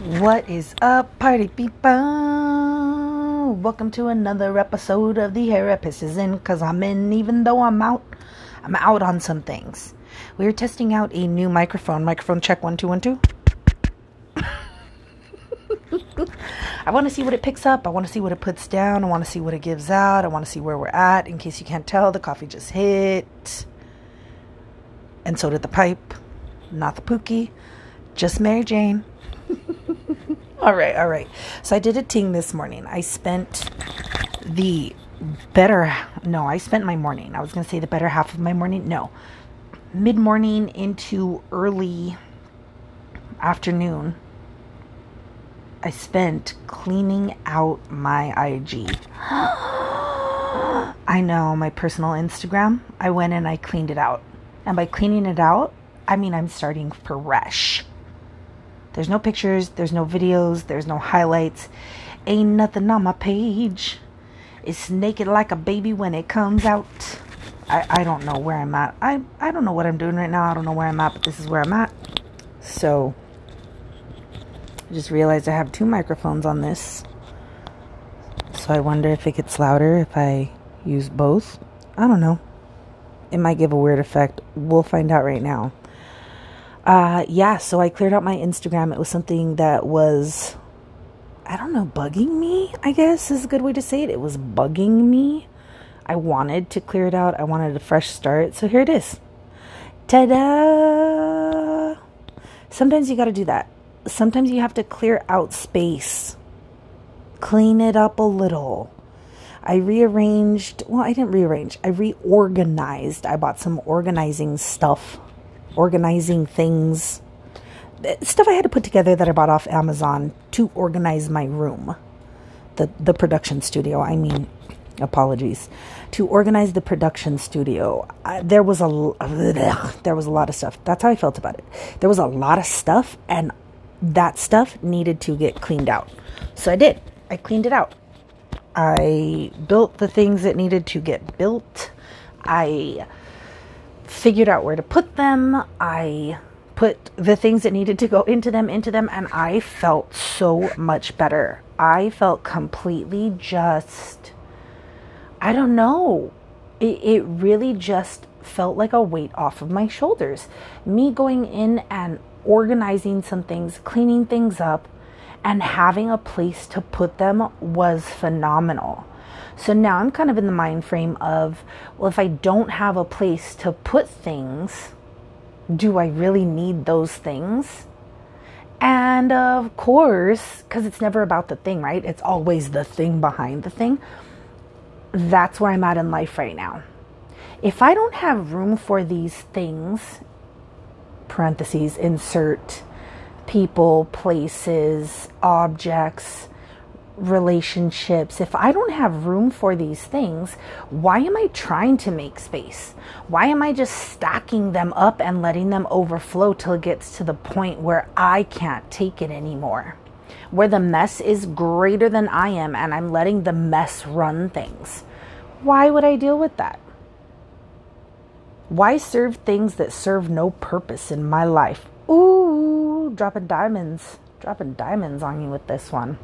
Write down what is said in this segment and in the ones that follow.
What is up, party people? Welcome to another episode of The Hair Pisses In, because I'm in, even though I'm out, I'm out on some things. We're testing out a new microphone. Microphone check one, two, one, two. I want to see what it picks up. I want to see what it puts down. I want to see what it gives out. I want to see where we're at. In case you can't tell, the coffee just hit. And so did the pipe. Not the pookie. Just Mary Jane. all right, all right. So I did a ting this morning. I spent the better, no, I spent my morning. I was going to say the better half of my morning. No. Mid morning into early afternoon. I spent cleaning out my IG. I know my personal Instagram. I went and I cleaned it out. And by cleaning it out, I mean I'm starting fresh. There's no pictures, there's no videos, there's no highlights. Ain't nothing on my page. It's naked like a baby when it comes out. I, I don't know where I'm at. I, I don't know what I'm doing right now. I don't know where I'm at, but this is where I'm at. So, I just realized I have two microphones on this. So I wonder if it gets louder if I use both. I don't know. It might give a weird effect. We'll find out right now uh, yeah, so I cleared out my Instagram. It was something that was, I don't know, bugging me, I guess is a good way to say it. It was bugging me. I wanted to clear it out, I wanted a fresh start. So here it is. Ta da! Sometimes you got to do that. Sometimes you have to clear out space, clean it up a little. I rearranged, well, I didn't rearrange, I reorganized. I bought some organizing stuff organizing things, stuff I had to put together that I bought off Amazon to organize my room. The the production studio, I mean, apologies. To organize the production studio, I, there was a there was a lot of stuff. That's how I felt about it. There was a lot of stuff and that stuff needed to get cleaned out. So I did. I cleaned it out. I built the things that needed to get built. I figured out where to put them. I put the things that needed to go into them into them and I felt so much better. I felt completely just I don't know. It it really just felt like a weight off of my shoulders. Me going in and organizing some things, cleaning things up and having a place to put them was phenomenal. So now I'm kind of in the mind frame of, well, if I don't have a place to put things, do I really need those things? And of course, because it's never about the thing, right? It's always the thing behind the thing. That's where I'm at in life right now. If I don't have room for these things, parentheses, insert people, places, objects, relationships, if I don't have room for these things, why am I trying to make space? Why am I just stacking them up and letting them overflow till it gets to the point where I can't take it anymore? Where the mess is greater than I am and I'm letting the mess run things. Why would I deal with that? Why serve things that serve no purpose in my life? Ooh, dropping diamonds, dropping diamonds on you with this one.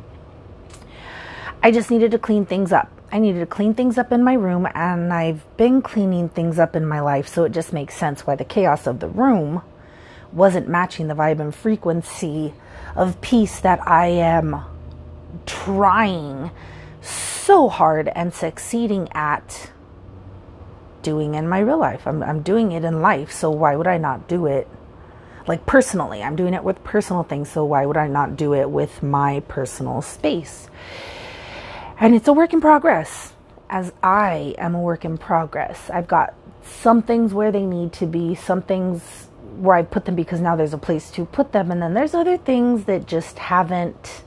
I just needed to clean things up. I needed to clean things up in my room, and I've been cleaning things up in my life, so it just makes sense why the chaos of the room wasn't matching the vibe and frequency of peace that I am trying so hard and succeeding at doing in my real life. I'm, I'm doing it in life, so why would I not do it? Like personally, I'm doing it with personal things, so why would I not do it with my personal space? And it's a work in progress, as I am a work in progress. I've got some things where they need to be, some things where I put them because now there's a place to put them, and then there's other things that just haven't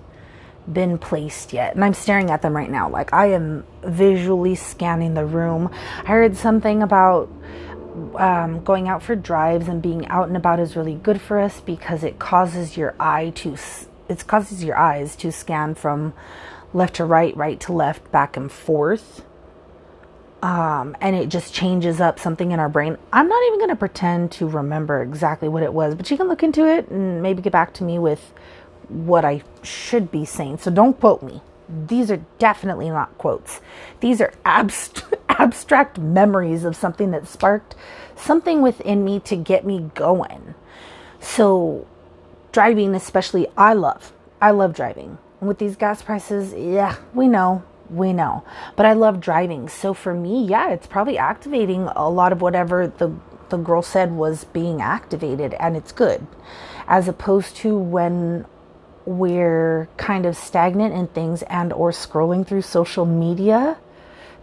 been placed yet. And I'm staring at them right now. Like I am visually scanning the room. I heard something about um, going out for drives and being out and about is really good for us because it causes your eye to it causes your eyes to scan from left to right, right to left, back and forth. Um, and it just changes up something in our brain. I'm not even going to pretend to remember exactly what it was, but you can look into it and maybe get back to me with what I should be saying. So don't quote me. These are definitely not quotes. These are abst- abstract memories of something that sparked something within me to get me going. So, driving, especially, I love. I love driving. With these gas prices, yeah, we know, we know. But I love driving. So for me, yeah, it's probably activating a lot of whatever the the girl said was being activated and it's good. As opposed to when we're kind of stagnant in things and or scrolling through social media,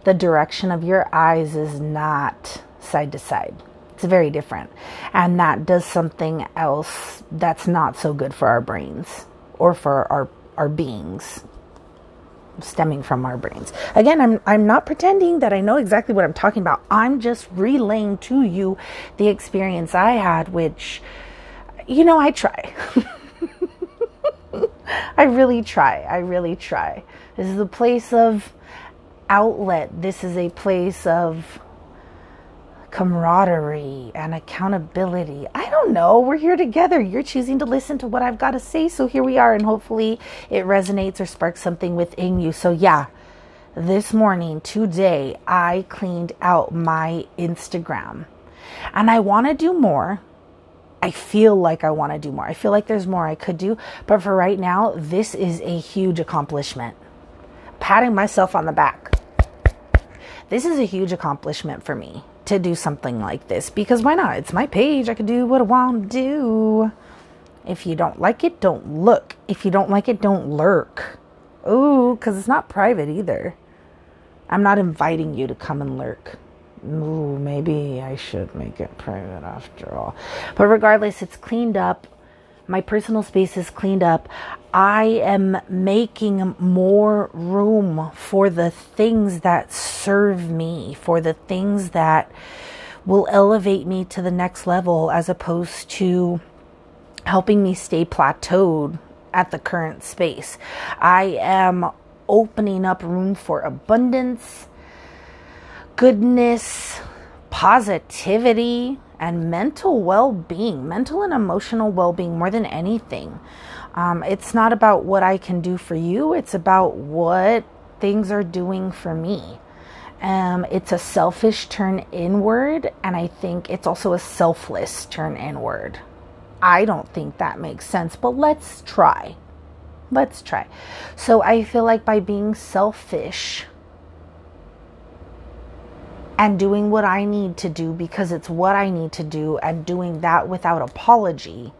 the direction of your eyes is not side to side. It's very different. And that does something else that's not so good for our brains or for our our beings stemming from our brains. Again, I'm I'm not pretending that I know exactly what I'm talking about. I'm just relaying to you the experience I had which you know, I try. I really try. I really try. This is a place of outlet. This is a place of camaraderie and accountability. I don't know. We're here together. You're choosing to listen to what I've got to say. So here we are. And hopefully it resonates or sparks something within you. So, yeah, this morning, today, I cleaned out my Instagram. And I want to do more. I feel like I want to do more. I feel like there's more I could do. But for right now, this is a huge accomplishment. Patting myself on the back. This is a huge accomplishment for me to do something like this because why not? It's my page. I can do what I want to do. If you don't like it, don't look. If you don't like it, don't lurk. Ooh, because it's not private either. I'm not inviting you to come and lurk. Ooh, maybe I should make it private after all. But regardless, it's cleaned up my personal space is cleaned up. I am making more room for the things that serve me, for the things that will elevate me to the next level as opposed to helping me stay plateaued at the current space. I am opening up room for abundance, goodness, positivity, and mental well being, mental and emotional well being more than anything. Um, it's not about what I can do for you, it's about what things are doing for me. Um, it's a selfish turn inward, and I think it's also a selfless turn inward. I don't think that makes sense, but let's try. Let's try. So I feel like by being selfish, and doing what I need to do because it's what I need to do and doing that without apology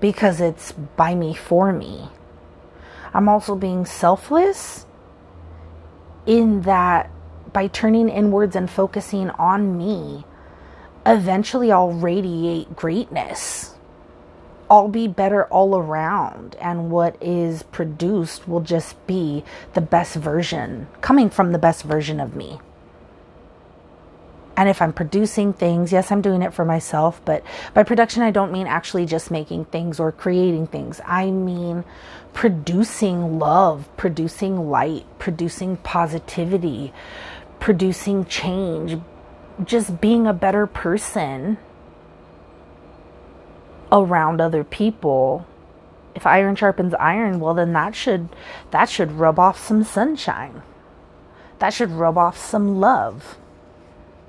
because it's by me for me. I'm also being selfless in that by turning inwards and focusing on me, eventually I'll radiate greatness. I'll be better all around, and what is produced will just be the best version, coming from the best version of me. And if I'm producing things, yes, I'm doing it for myself, but by production, I don't mean actually just making things or creating things. I mean producing love, producing light, producing positivity, producing change, just being a better person around other people. If iron sharpens iron well then that should that should rub off some sunshine. That should rub off some love.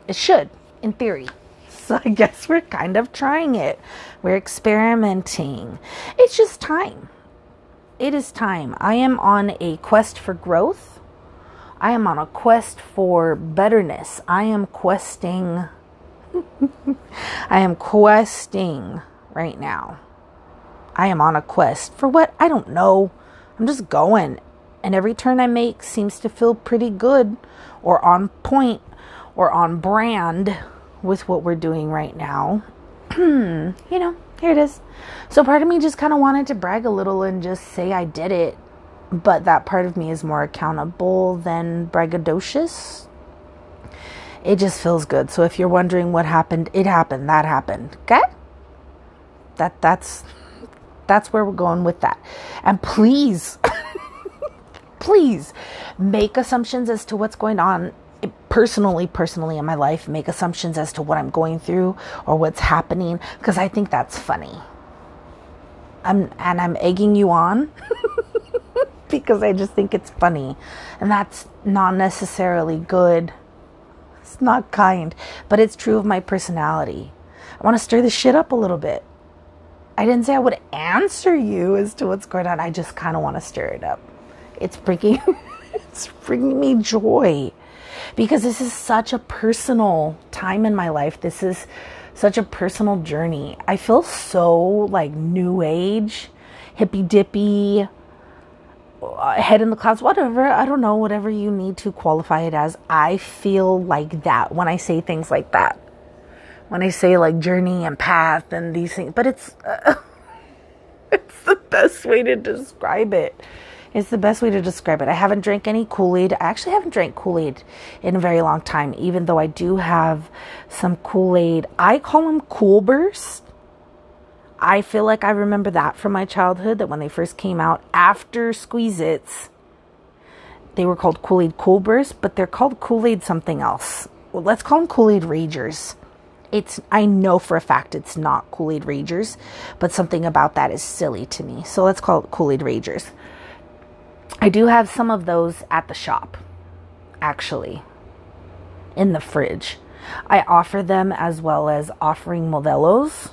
It should in theory. So i guess we're kind of trying it. We're experimenting. It's just time. It is time. I am on a quest for growth. I am on a quest for betterness. I am questing. I am questing right now. I am on a quest for what? I don't know. I'm just going. And every turn I make seems to feel pretty good or on point or on brand with what we're doing right now. you know, here it is. So part of me just kind of wanted to brag a little and just say I did it. But that part of me is more accountable than braggadocious. It just feels good. So if you're wondering what happened, it happened. That happened. Okay? That that's that's where we're going with that. And please please make assumptions as to what's going on personally personally in my life make assumptions as to what i'm going through or what's happening because i think that's funny I'm and I'm egging you on because I just think it's funny. And that's not necessarily good. It's not kind, but it's true of my personality. I want to stir the shit up a little bit. I didn't say I would answer you as to what's going on. I just kind of want to stir it up. It's bringing it's bringing me joy because this is such a personal time in my life. This is such a personal journey. I feel so like new age, hippy dippy, head in the clouds, whatever. I don't know, whatever you need to qualify it as. I feel like that when I say things like that. When I say like journey and path and these things, but it's uh, it's the best way to describe it. It's the best way to describe it. I haven't drank any Kool Aid. I actually haven't drank Kool Aid in a very long time, even though I do have some Kool Aid. I call them Cool Burst. I feel like I remember that from my childhood that when they first came out after Squeeze Its, they were called Kool Aid Cool Burst, but they're called Kool Aid something else. Well, let's call them Kool Aid Ragers. It's I know for a fact it's not Kool Aid Ragers, but something about that is silly to me. So let's call it Kool Aid Ragers. I do have some of those at the shop, actually, in the fridge. I offer them as well as offering Modelo's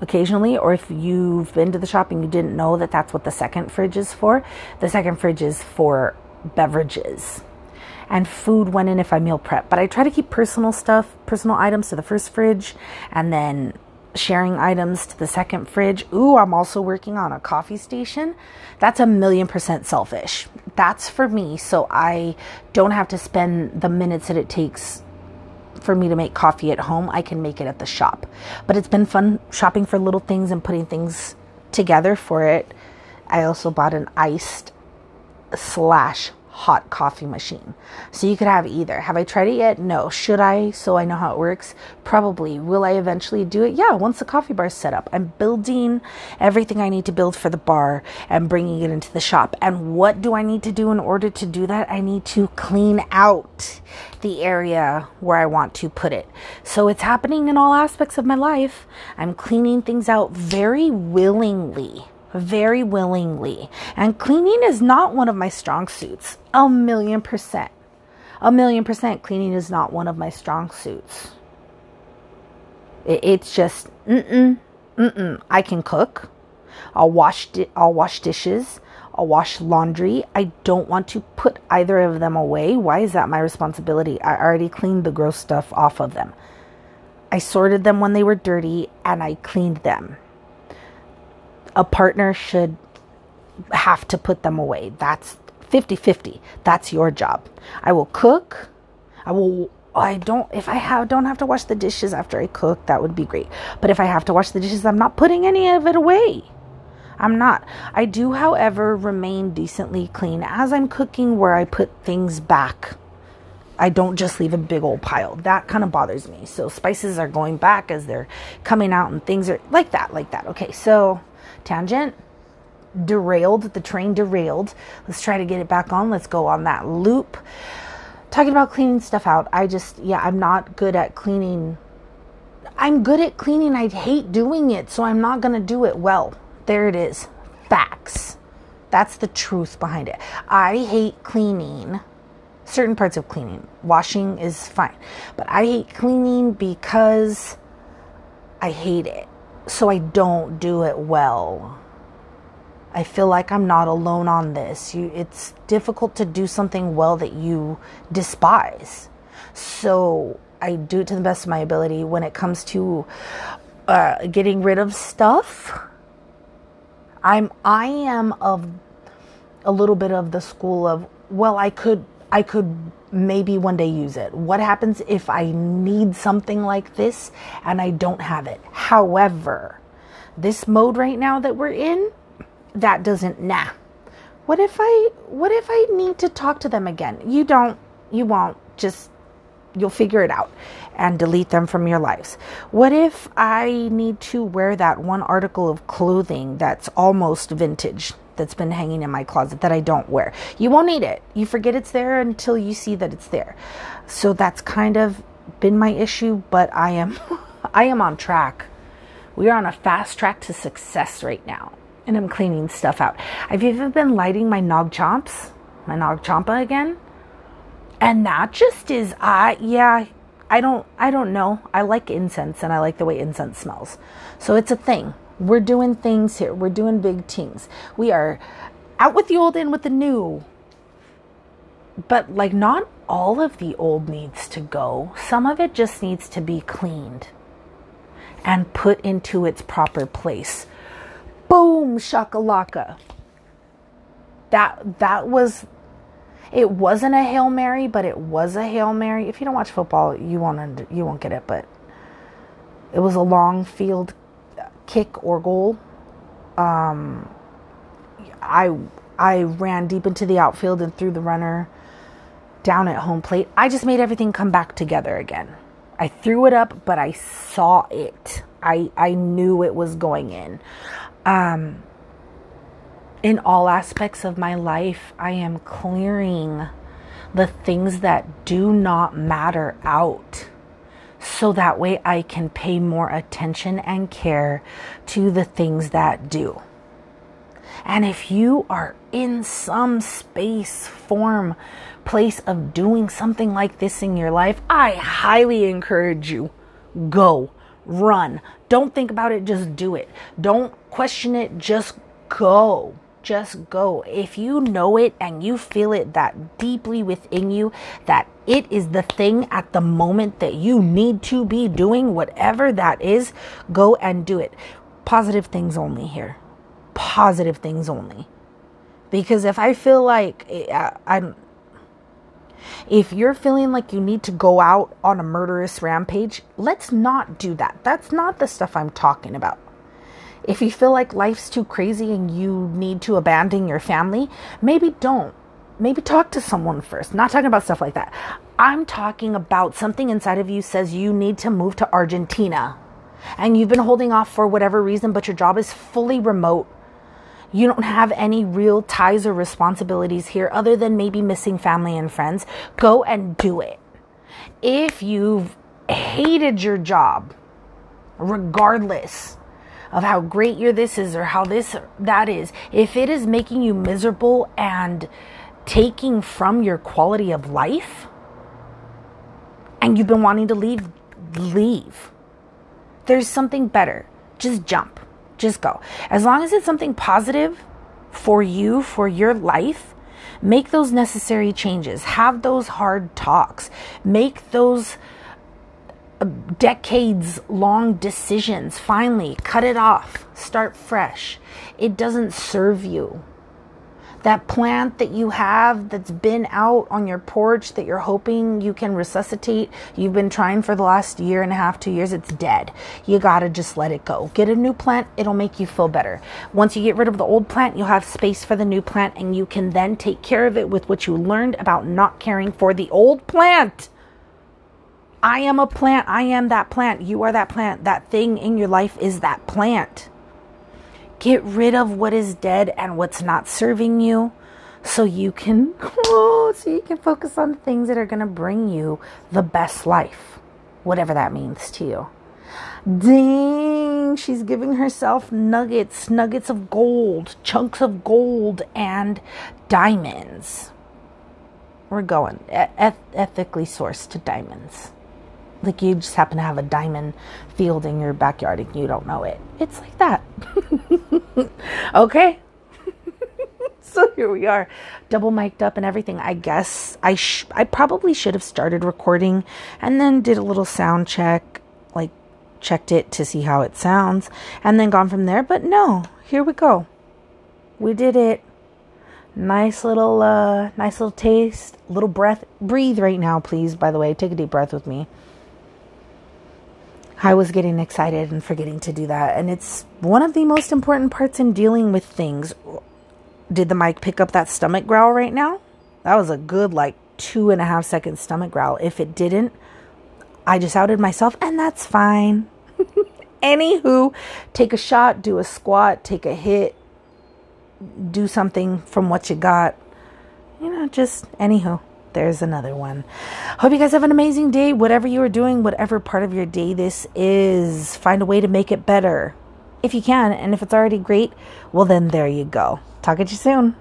occasionally, or if you've been to the shop and you didn't know that that's what the second fridge is for, the second fridge is for beverages. And food went in if I meal prep. But I try to keep personal stuff, personal items to the first fridge, and then sharing items to the second fridge. Ooh, I'm also working on a coffee station. That's a million percent selfish. That's for me, so I don't have to spend the minutes that it takes for me to make coffee at home. I can make it at the shop. But it's been fun shopping for little things and putting things together for it. I also bought an iced slash hot coffee machine. So you could have either. Have I tried it yet? No. Should I? So I know how it works? Probably. Will I eventually do it? Yeah, once the coffee bar is set up. I'm building everything I need to build for the bar and bringing it into the shop. And what do I need to do in order to do that? I need to clean out the area where I want to put it. So it's happening in all aspects of my life. I'm cleaning things out very willingly very willingly. And cleaning is not one of my strong suits. A million percent. A million percent cleaning is not one of my strong suits. It, it's just mm-mm, mm-mm. I can cook. I'll wash di- I'll wash dishes. I'll wash laundry. I don't want to put either of them away. Why is that my responsibility? I already cleaned the gross stuff off of them. I sorted them when they were dirty and I cleaned them a partner should have to put them away. That's 50 50. That's your job. I will cook. I will. I don't. If I have don't have to wash the dishes after I cook, that would be great. But if I have to wash the dishes, I'm not putting any of it away. I'm not. I do, however, remain decently clean as I'm cooking where I put things back. I don't just leave a big old pile. That kind of bothers me. So spices are going back as they're coming out and things are like that, like that. Okay, so tangent. Derailed the train derailed. Let's try to get it back on. Let's go on that loop. Talking about cleaning stuff out i just yeah i'm not good at cleaning. I'm good at cleaning. I hate doing it so i'm not going to do it well. There it is. Facts. That's the truth behind it. I hate cleaning. Certain parts of cleaning. Washing is fine but i hate cleaning because i hate it so I don't do it well. I feel like I'm not alone on this. You, it's difficult to do something well that you despise. So I do it to the best of my ability when it comes to uh, getting rid of stuff. I'm I am of a little bit of the school of well I could I could maybe one day use it. What happens if I need something like this and I don't have it? However, this mode right now that we're in, that doesn't nah. What if I what if I need to talk to them again? You don't you won't just you'll figure it out and delete them from your lives. What if I need to wear that one article of clothing that's almost vintage? That's been hanging in my closet that I don't wear. You won't need it. You forget it's there until you see that it's there. So that's kind of been my issue, but I am I am on track We are on a fast track to success right now. And I'm cleaning stuff out. I've even been lighting my Nag Chomps, my Nag Champa again. And that just is I yeah, I don't I don't know. I like incense and I like the way incense smells. So it's a thing. We're doing things here. We're doing big things. We are out with the old in with the new. But like not all of the old needs to go. Some of it just needs to be cleaned and put into its proper place. Boom shakalaka. That that was it wasn't a Hail Mary, but it was a Hail Mary. If you don't watch football, you won't you won't get it, but it was a long field kick or goal. Um, I I ran deep into the outfield and threw the runner down at home plate. I just made everything come back together again. I threw it up, but I saw it. I I knew it was going in. Um, in all aspects of my life, I am clearing the things that do not matter out. So that way I can pay more attention and care to the things that do. And if you are in some space, form, place of doing something like this in your life, I highly encourage you go, run. Don't think about it, just do it. Don't question it, just go just go. If you know it and you feel it that deeply within you, that it is the thing at the moment that you need to be doing, whatever that is, go and do it. Positive things only here. Positive things only. Because if I feel like eh, I'm, if you're feeling like you need to go out on a murderous rampage, let's not do that. That's not the stuff I'm talking about. If you feel like life's too crazy and you need to abandon your family, maybe don't. Maybe talk to someone first. Not talking about stuff like that. I'm talking about something inside of you says you need to move to Argentina. And you've been holding off for whatever reason, but your job is fully remote. You don't have any real ties or responsibilities here other than maybe missing family and friends. Go and do it. If you've hated your job, regardless, of how great your this is or how this that is, if it is making you miserable and taking from your quality of life and you've been wanting to leave, leave. There's something better. Just jump. Just go. As long as it's something positive for you, for your life, make those necessary changes. Have those hard talks. Make those uh, decades long decisions. Finally, cut it off. Start fresh. It doesn't serve you. That plant that you have that's been out on your porch that you're hoping you can resuscitate, you've been trying for the last year and a half, two years, it's dead. You gotta just let it go. Get a new plant, it'll make you feel better. Once you get rid of the old plant, you'll have space for the new plant, and you can then take care of it with what you learned about not caring for the old plant. I am a plant. I am that plant. You are that plant. That thing in your life is that plant. Get rid of what is dead and what's not serving you so you can oh, so you can focus on things that are going to bring you the best life. Whatever that means to you. Ding, she's giving herself nuggets, nuggets of gold, chunks of gold and diamonds. We're going eth- ethically sourced to diamonds like you just happen to have a diamond field in your backyard and you don't know it. It's like that. okay. so here we are, double mic'd up and everything. I guess I sh- I probably should have started recording and then did a little sound check, like checked it to see how it sounds, and then gone from there. But no, here we go. We did it. Nice little, uh, nice little taste, little breath. Breathe right now, please. By the way, take a deep breath with me. I was getting excited and forgetting to do that. And it's one of the most important parts in dealing with things. Did the mic pick up that stomach growl right now? That was a good, like, two and a half second stomach growl. If it didn't, I just outed myself, and that's fine. Anywho, take a shot, do a squat, take a hit, do something from what you got. You know, just anywho. There's another one. Hope you guys have an amazing day. Whatever you are doing, whatever part of your day this is, find a way to make it better. If you can, and if it's already great, well, then there you go. Talk at you soon.